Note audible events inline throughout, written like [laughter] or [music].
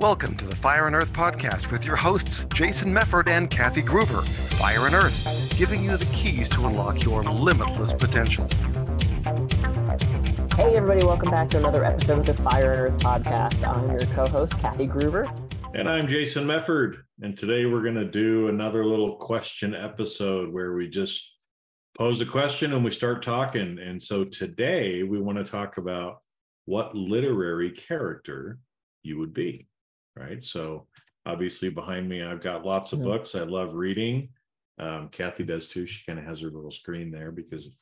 Welcome to the Fire and Earth podcast with your hosts, Jason Mefford and Kathy Gruver. Fire and Earth, giving you the keys to unlock your limitless potential. Hey, everybody, welcome back to another episode of the Fire and Earth podcast. I'm your co host, Kathy Gruver. And I'm Jason Mefford. And today we're going to do another little question episode where we just pose a question and we start talking. And so today we want to talk about what literary character you would be right? So obviously behind me, I've got lots of books. I love reading. Um, Kathy does too. She kind of has her little screen there because of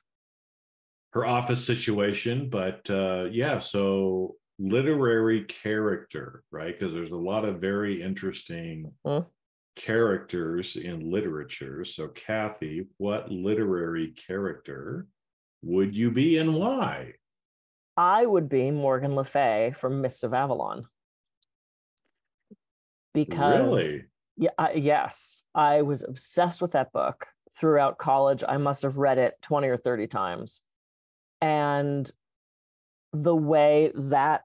her office situation. But uh, yeah, so literary character, right? Because there's a lot of very interesting huh? characters in literature. So, Kathy, what literary character would you be and why? I would be Morgan Le Fay from Mists of Avalon because really? yeah I, yes i was obsessed with that book throughout college. I must have read it 20 or 30 times. And the way that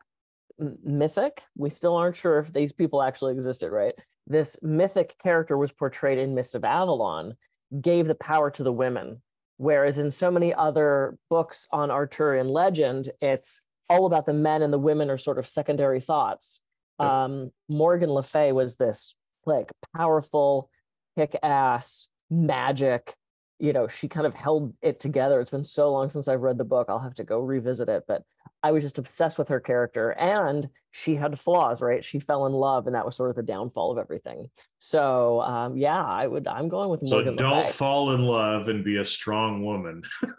mythic we still aren't sure if these people actually existed right? This mythic character was portrayed in mist of avalon gave the power to the women. Whereas in so many other books on arthurian legend it's all about the men and the women are sort of secondary thoughts um, Morgan Le Fay was this like powerful, kick ass magic. You know, she kind of held it together. It's been so long since I've read the book. I'll have to go revisit it. But I was just obsessed with her character. And she had flaws, right? She fell in love, and that was sort of the downfall of everything. So um, yeah, I would I'm going with Morgan. So don't fall in love and be a strong woman. [laughs]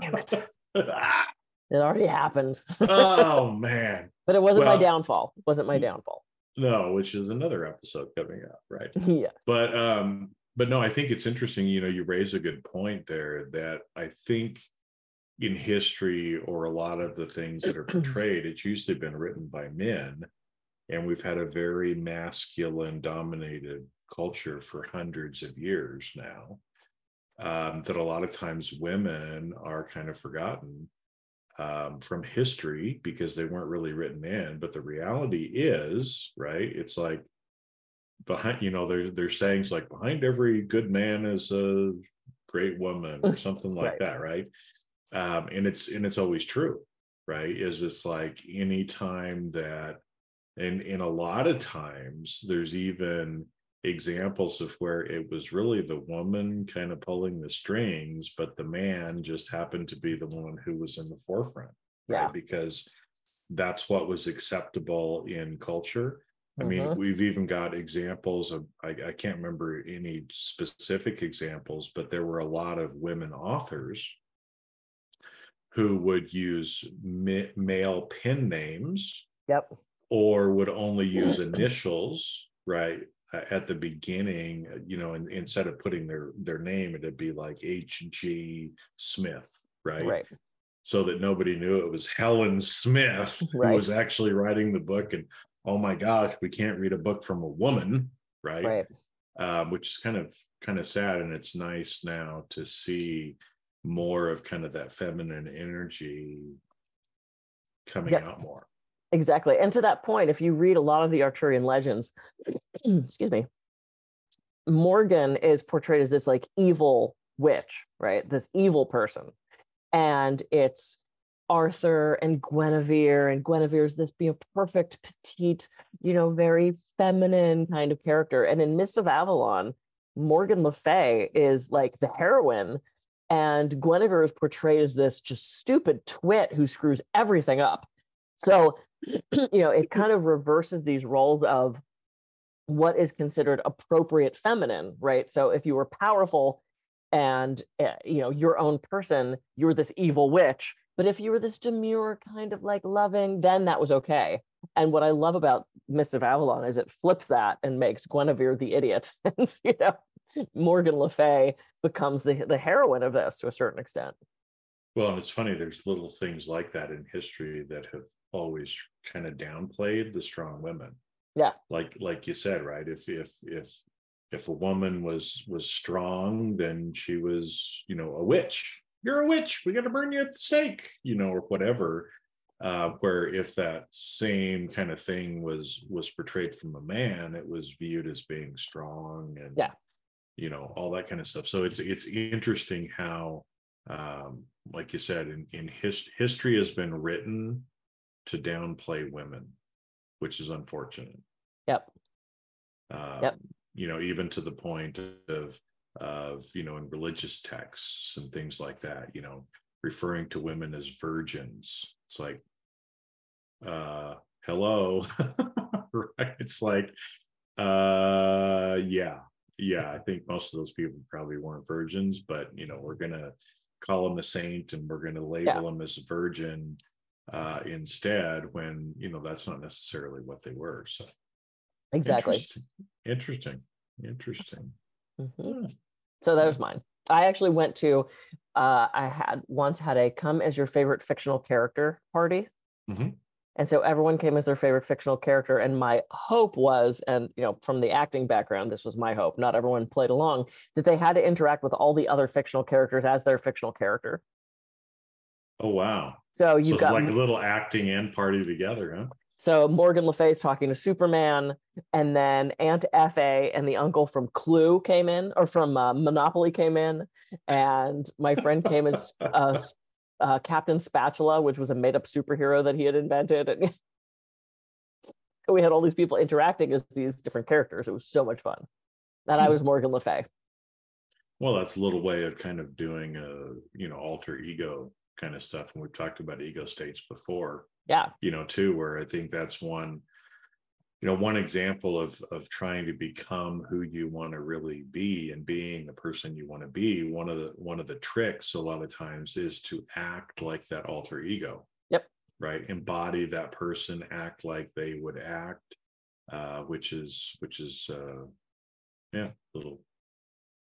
Damn it. It already happened. oh [laughs] man. But it wasn't well, my downfall. It wasn't my downfall. No, which is another episode coming up, right? [laughs] yeah. But um, but no, I think it's interesting, you know, you raise a good point there that I think in history or a lot of the things that are [clears throat] portrayed, it's usually been written by men. And we've had a very masculine dominated culture for hundreds of years now. Um, that a lot of times women are kind of forgotten um, from history because they weren't really written in. But the reality is, right? It's like behind, you know, there's there's sayings like behind every good man is a great woman or [laughs] something like right. that, right? Um, and it's and it's always true, right? Is it's like any time that and in a lot of times there's even examples of where it was really the woman kind of pulling the strings, but the man just happened to be the one who was in the forefront. Yeah. Right? Because that's what was acceptable in culture. I mean, mm-hmm. we've even got examples of, I, I, can't remember any specific examples, but there were a lot of women authors who would use ma- male pen names. Yep. Or would only use initials, right? At the beginning, you know, and, instead of putting their their name, it'd be like H G Smith, right? Right. So that nobody knew it was Helen Smith right. [laughs] who was actually writing the book. And oh my gosh, we can't read a book from a woman, right? Right. Um, which is kind of kind of sad, and it's nice now to see more of kind of that feminine energy coming yep. out more. Exactly. And to that point, if you read a lot of the Arthurian legends, [clears throat] excuse me, Morgan is portrayed as this like evil witch, right? This evil person. And it's Arthur and Guinevere, and Guinevere's this being a perfect, petite, you know, very feminine kind of character. And in Mists of Avalon, Morgan Le Fay is like the heroine, and Guinevere is portrayed as this just stupid twit who screws everything up. So [clears throat] you know, it kind of reverses these roles of what is considered appropriate feminine, right? So if you were powerful and uh, you know your own person, you're this evil witch. But if you were this demure kind of like loving, then that was okay. And what I love about Mist of Avalon is it flips that and makes Guinevere the idiot, [laughs] and you know Morgan Le Fay becomes the the heroine of this to a certain extent. Well, and it's funny. There's little things like that in history that have always kind of downplayed the strong women. Yeah. Like like you said, right? If if if if a woman was was strong, then she was, you know, a witch. You're a witch. We got to burn you at the stake, you know, or whatever. uh, where if that same kind of thing was was portrayed from a man, it was viewed as being strong and Yeah. you know all that kind of stuff. So it's it's interesting how, um, like you said, in in his, history has been written to downplay women, which is unfortunate. Yep. Um, Yep. You know, even to the point of of you know in religious texts and things like that. You know, referring to women as virgins. It's like uh hello [laughs] right it's like uh yeah yeah i think most of those people probably weren't virgins but you know we're gonna call them a saint and we're gonna label Yeah. them as a virgin uh instead when you know that's not necessarily what they were so Exactly. interesting interesting, interesting. Mhm. So there's mine. I actually went to, uh, I had once had a come as your favorite fictional character party. Mhm. And so everyone came as their favorite fictional character. And my hope was, and you know, from the acting background, this was my hope, not everyone played along, that they had to interact with all the other fictional characters as their fictional character. Oh wow So so you've it's got like a little acting and party together huh So Morgan Le Fay's talking to Superman, and then Aunt Fa and the uncle from Clue came in, or from uh, Monopoly came in, and my friend came as [laughs] uh, uh, Captain Spatula, which was a made-up superhero that he had invented. And [laughs] we had all these people interacting as these different characters. It was so much fun. And I Hmm. was Morgan Le Fay. Well, that's a little way of kind of doing a, you know, alter ego kind of stuff. And we've talked about ego states before, Yeah, you know, too, where I think that's one, you know, one example of of trying to become who you want to really be and being the person you want to be. One of the one of the tricks a lot of times is to act like that alter ego. Yep. Right. Embody that person, act like they would act, uh, which is which is uh yeah, little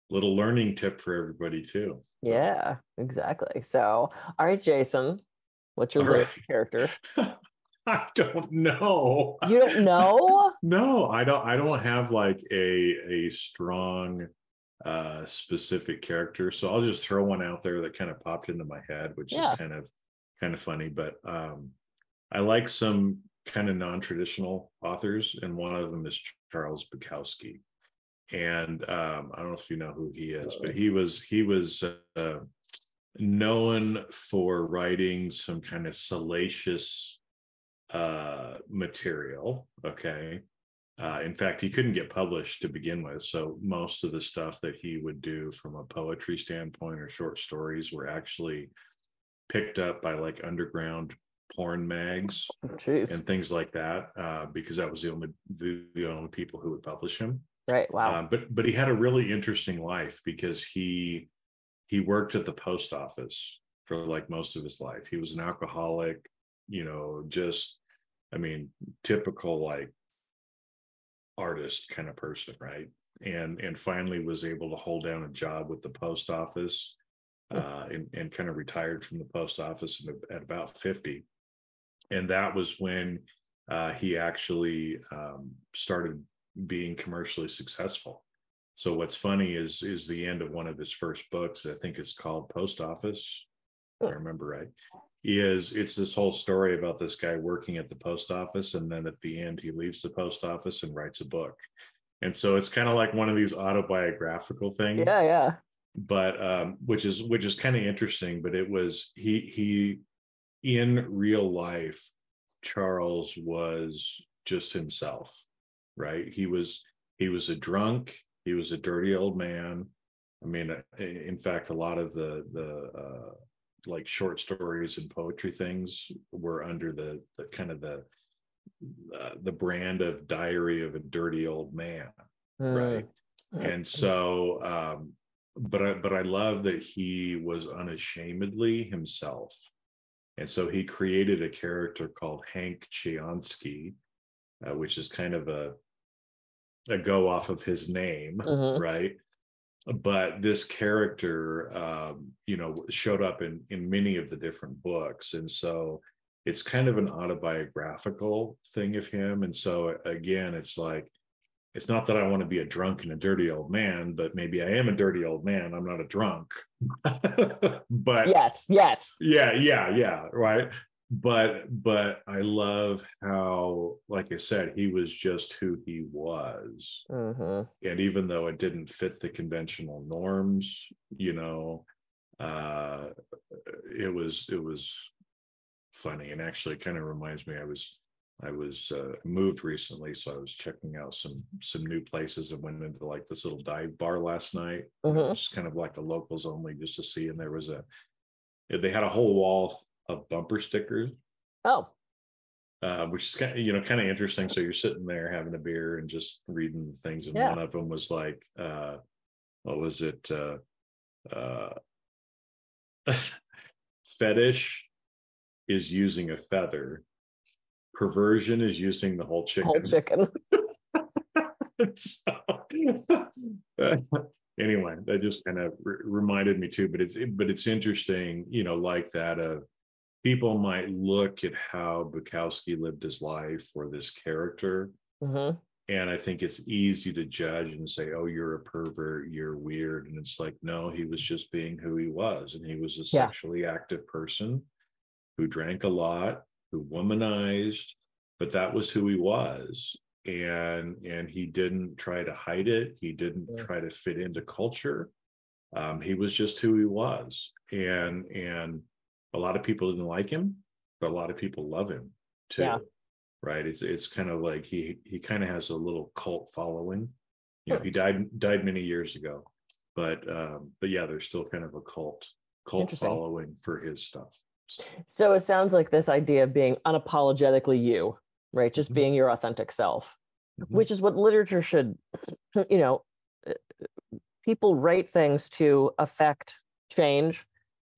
little learning tip for everybody too. So- yeah, exactly. So, all right, Jason, what's your right. character? [laughs] I don't know. You don't know? [laughs] No, I don't I don't have like a a strong uh specific character. So I'll just throw one out there that kind of popped into my head, which Yeah. is kind of kind of funny. But um I like some kind of non-traditional authors, and one of them is Charles Bukowski. And um, I don't know if you know who he is, but he was he was uh, known for writing some kind of salacious uh material okay? Uh in fact he couldn't get published to begin with so most of the stuff that he would do from a poetry standpoint or short stories were actually picked up by like underground porn mags Jeez. and things like that uh because that was the only the, the only people who would publish him Right. Wow. um, but but he had a really interesting life because he he worked at the post office for like most of his life. He was an alcoholic, you know, just I mean, typical like artist kind of person, right? And and finally was able to hold down a job with the post office uh, and, and kind of retired from the post office at, at about 50. And that was when uh, he actually um, started being commercially successful. So what's funny is is the end of one of his first books. I think it's called Post Office. If I remember right. Is it's this whole story about this guy working at the post office, and then at the end he leaves the post office and writes a book. And so it's kind of like one of these autobiographical things yeah. Yeah. but um, which is which is kind of interesting. But it was he he in real life, Charles was just himself, right? He was he was a drunk. He was a dirty old man. I mean, uh, in fact, a lot of the the uh, like short stories and poetry things were under the, the kind of the uh, the brand of Diary of a Dirty Old Man, right? Mm. and so um but i but i love that he was unashamedly himself and so he created a character called hank chinaski uh, which is kind of a a go off of his name Mhm. right but this character um you know showed up in in many of the different books and so it's kind of an autobiographical thing of him and so again it's like it's not that I want to be a drunk and a dirty old man, but maybe I am a dirty old man. I'm not a drunk. [laughs] but Yes. Yes. yeah, yeah, yeah, right. But but I love how, like I said, he was just who he was, Mhm. and even though it didn't fit the conventional norms, you know, uh, it was it was funny, and actually, kind of reminds me. I was I was uh, moved recently, so I was checking out some some new places and went into like this little dive bar last night, Mhm. just kind of like the locals only, just to see. And there was a they had a whole wall of bumper stickers Oh, uh, which is kind of, you know kind of interesting. So you're sitting there having a beer and just reading things, and Yeah. one of them was like, uh, what was it? Uh, uh, [laughs] fetish is using a feather. Perversion is using the whole chicken. whole chicken. [laughs] So, [laughs] anyway, that just kind of re- reminded me too. But it's but it's interesting, you know, like that. Of people might look at how Bukowski lived his life or this character, hmm and I think it's easy to judge and say, "Oh, you're a pervert, you're weird," and it's like, no, he was just being who he was, and he was a Yeah. sexually active person who drank a lot, who womanized, but that was who he was, and and he didn't try to hide it. He didn't Yeah. try to fit into culture. Um, he was just who he was, and and a lot of people didn't like him, but a lot of people love him too Yeah. right it's it's kind of like he he kind of has a little cult following you know he died died many years ago but um but yeah there's still kind of a cult cult following for his stuff So, So it sounds like this idea of being unapologetically you, right? Just Mhm. being your authentic self, Mhm. which is what literature should, you know, uh, people write things to affect change,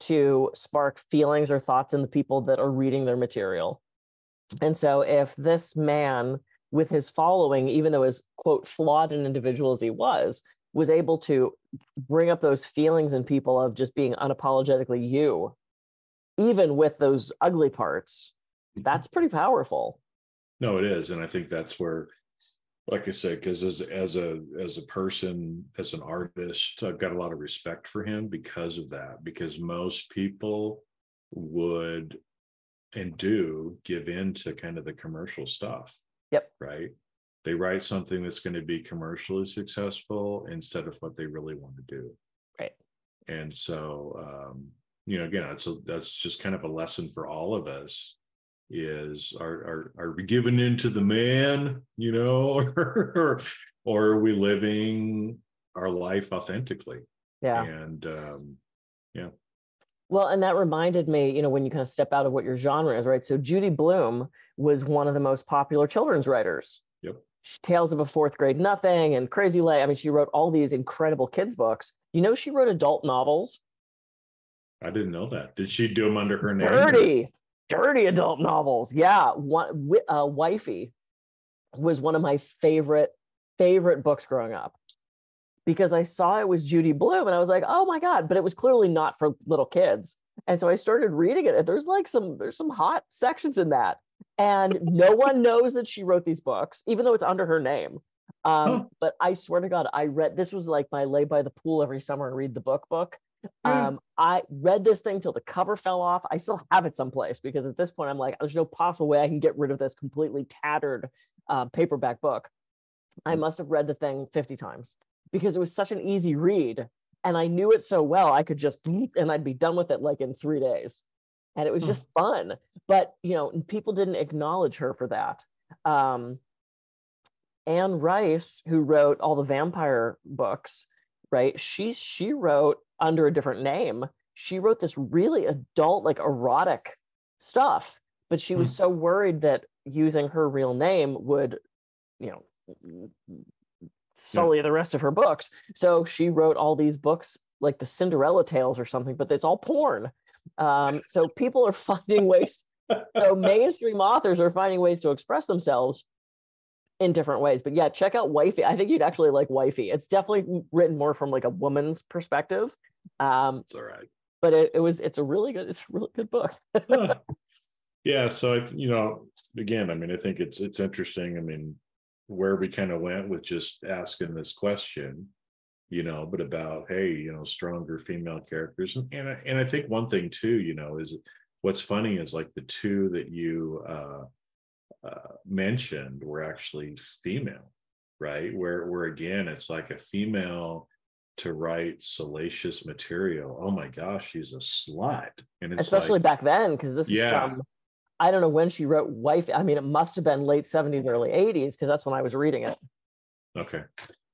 to spark feelings or thoughts in the people that are reading their material. And so if this man with his following, even though as quote flawed an individual as he was, was able to bring up those feelings in people of just being unapologetically you, even with those ugly parts, mm-hmm. that's pretty powerful. no it is and i think that's where like i said because as as a as a person as an artist i've got a lot of respect for him because of that because most people would and do give in to kind of the commercial stuff Yep. right they write something that's going to be commercially successful instead of what they really want to do Right. and so um you know again that's a, that's just kind of a lesson for all of us is are are are we giving in to the man you know [laughs] or or are we living our life authentically Yeah. and um yeah Well, and that reminded me, you know, when you kind of step out of what your genre is, right? So Judy Blume was one of the most popular children's writers. Yep. She- Tales of a Fourth Grade Nothing and Crazy Lay. I mean, she wrote all these incredible kids' books. You know, she wrote adult novels. i didn't know that did she do them under her name dirty, dirty adult novels. Yeah, one, uh, Wifey was one of my favorite favorite books growing up because I saw it was Judy Blume and I was like, oh my god! But it was clearly not for little kids, and so I started reading it. And there's like some there's some hot sections in that, and no [laughs] one knows that she wrote these books, even though it's under her name. Um, But I swear to God, I read this was like my lay by the pool every summer and read the book book. Yeah. Um, I read this thing till the cover fell off. I still have it someplace because at this point I'm like, there's no possible way I can get rid of this completely tattered uh, paperback book. I must have read the thing 50 times because it was such an easy read, and I knew it so well I could just [laughs] and I'd be done with it like in three days, and it was Hmm. just fun. But you know, people didn't acknowledge her for that. Um, Anne Rice, who wrote all the vampire books, right? She she wrote under a different name. She wrote this really adult, like erotic stuff, but she was Hmm. so worried that using her real name would, you know, sully the rest of her books. So she wrote all these books like the Cinderella tales or something, but it's all porn. Um, so people are [laughs] finding ways so [laughs] mainstream authors are finding ways to express themselves in different ways. But yeah, check out Wifey. I think you'd actually like Wifey. It's definitely written more from like a woman's perspective. Um, it's all right but it, it was it's a really good it's a really good book. [laughs] Yeah so i you know again i mean i think it's it's interesting i mean where we kind of went with just asking this question you know but about hey you know stronger female characters and and I, and I think one thing too you know is what's funny is like the two that you uh, uh, mentioned were actually female, right? Where where again, it's like a female to write salacious material. Oh my gosh, she's a slut, and especially like, back then because this yeah. is from I don't know when she wrote Wife. I mean, it must have been late 70s, early 80s, because that's when I was reading it. Okay.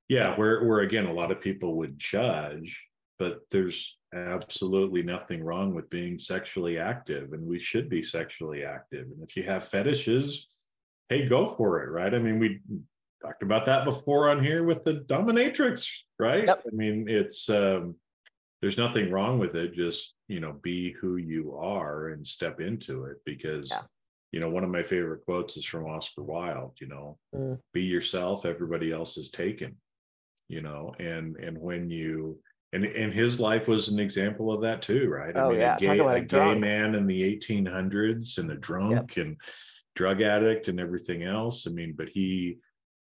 Yeah, where where again a lot of people would judge, but there's absolutely nothing wrong with being sexually active, and we should be sexually active. And if you have fetishes, hey, go for it, right? I mean, we talked about that before on here with the dominatrix, right? Yep. I mean, it's um there's nothing wrong with it. Just you know be who you are and step into it because yeah. you know one of my favorite quotes is from oscar wilde you know mm. be yourself everybody else is taken you know and and when you and and his life was an example of that too right i oh, mean yeah. a gay, a a gay man in the 1800s and a drunk yep. and drug addict and everything else i mean but he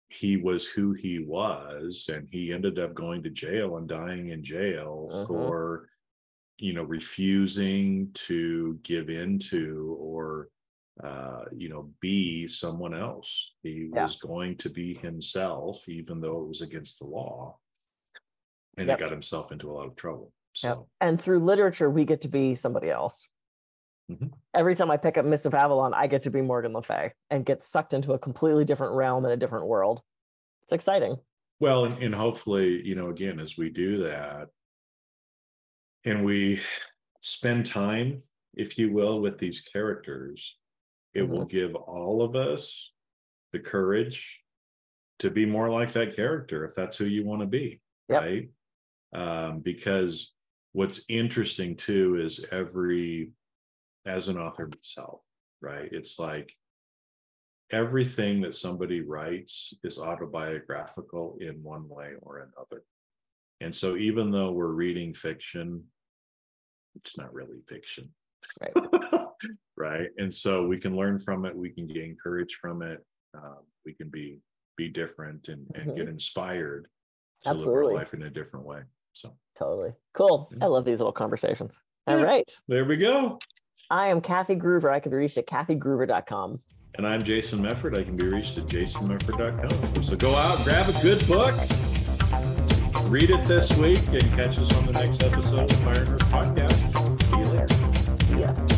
he was who he was and he ended up going to jail and dying in jail uh-huh. for you know refusing to give into or uh you know be someone else he yeah. was going to be himself even though it was against the law and yep. he got himself into a lot of trouble so yep. and through literature we get to be somebody else mm-hmm. every time i pick up Mists of Avalon i get to be morgan le fay and get sucked into a completely different realm and a different world it's exciting well and, and hopefully you know again as we do that and we spend time, if you will, with these characters, it mm-hmm. will give all of us the courage to be more like that character if that's who you want to be. Yep. Right. Um, because what's interesting too is every, as an author myself, right? It's like everything that somebody writes is autobiographical in one way or another. And so even though we're reading fiction, it's not really fiction. Right. [laughs] right. And so we can learn from it. We can gain courage from it. Um, we can be be different and, and mm-hmm. get inspired to Absolutely. live our life in a different way. So totally cool. Yeah. I love these little conversations. All yeah. right. There we go. I am Kathy Gruver. I can be reached at kathygruver.com. And I'm Jason Mefford. I can be reached at jasonmefford.com. So go out, grab a good book, read it this week, and catch us on the next episode of Fire Earth Podcast. See you later. See ya.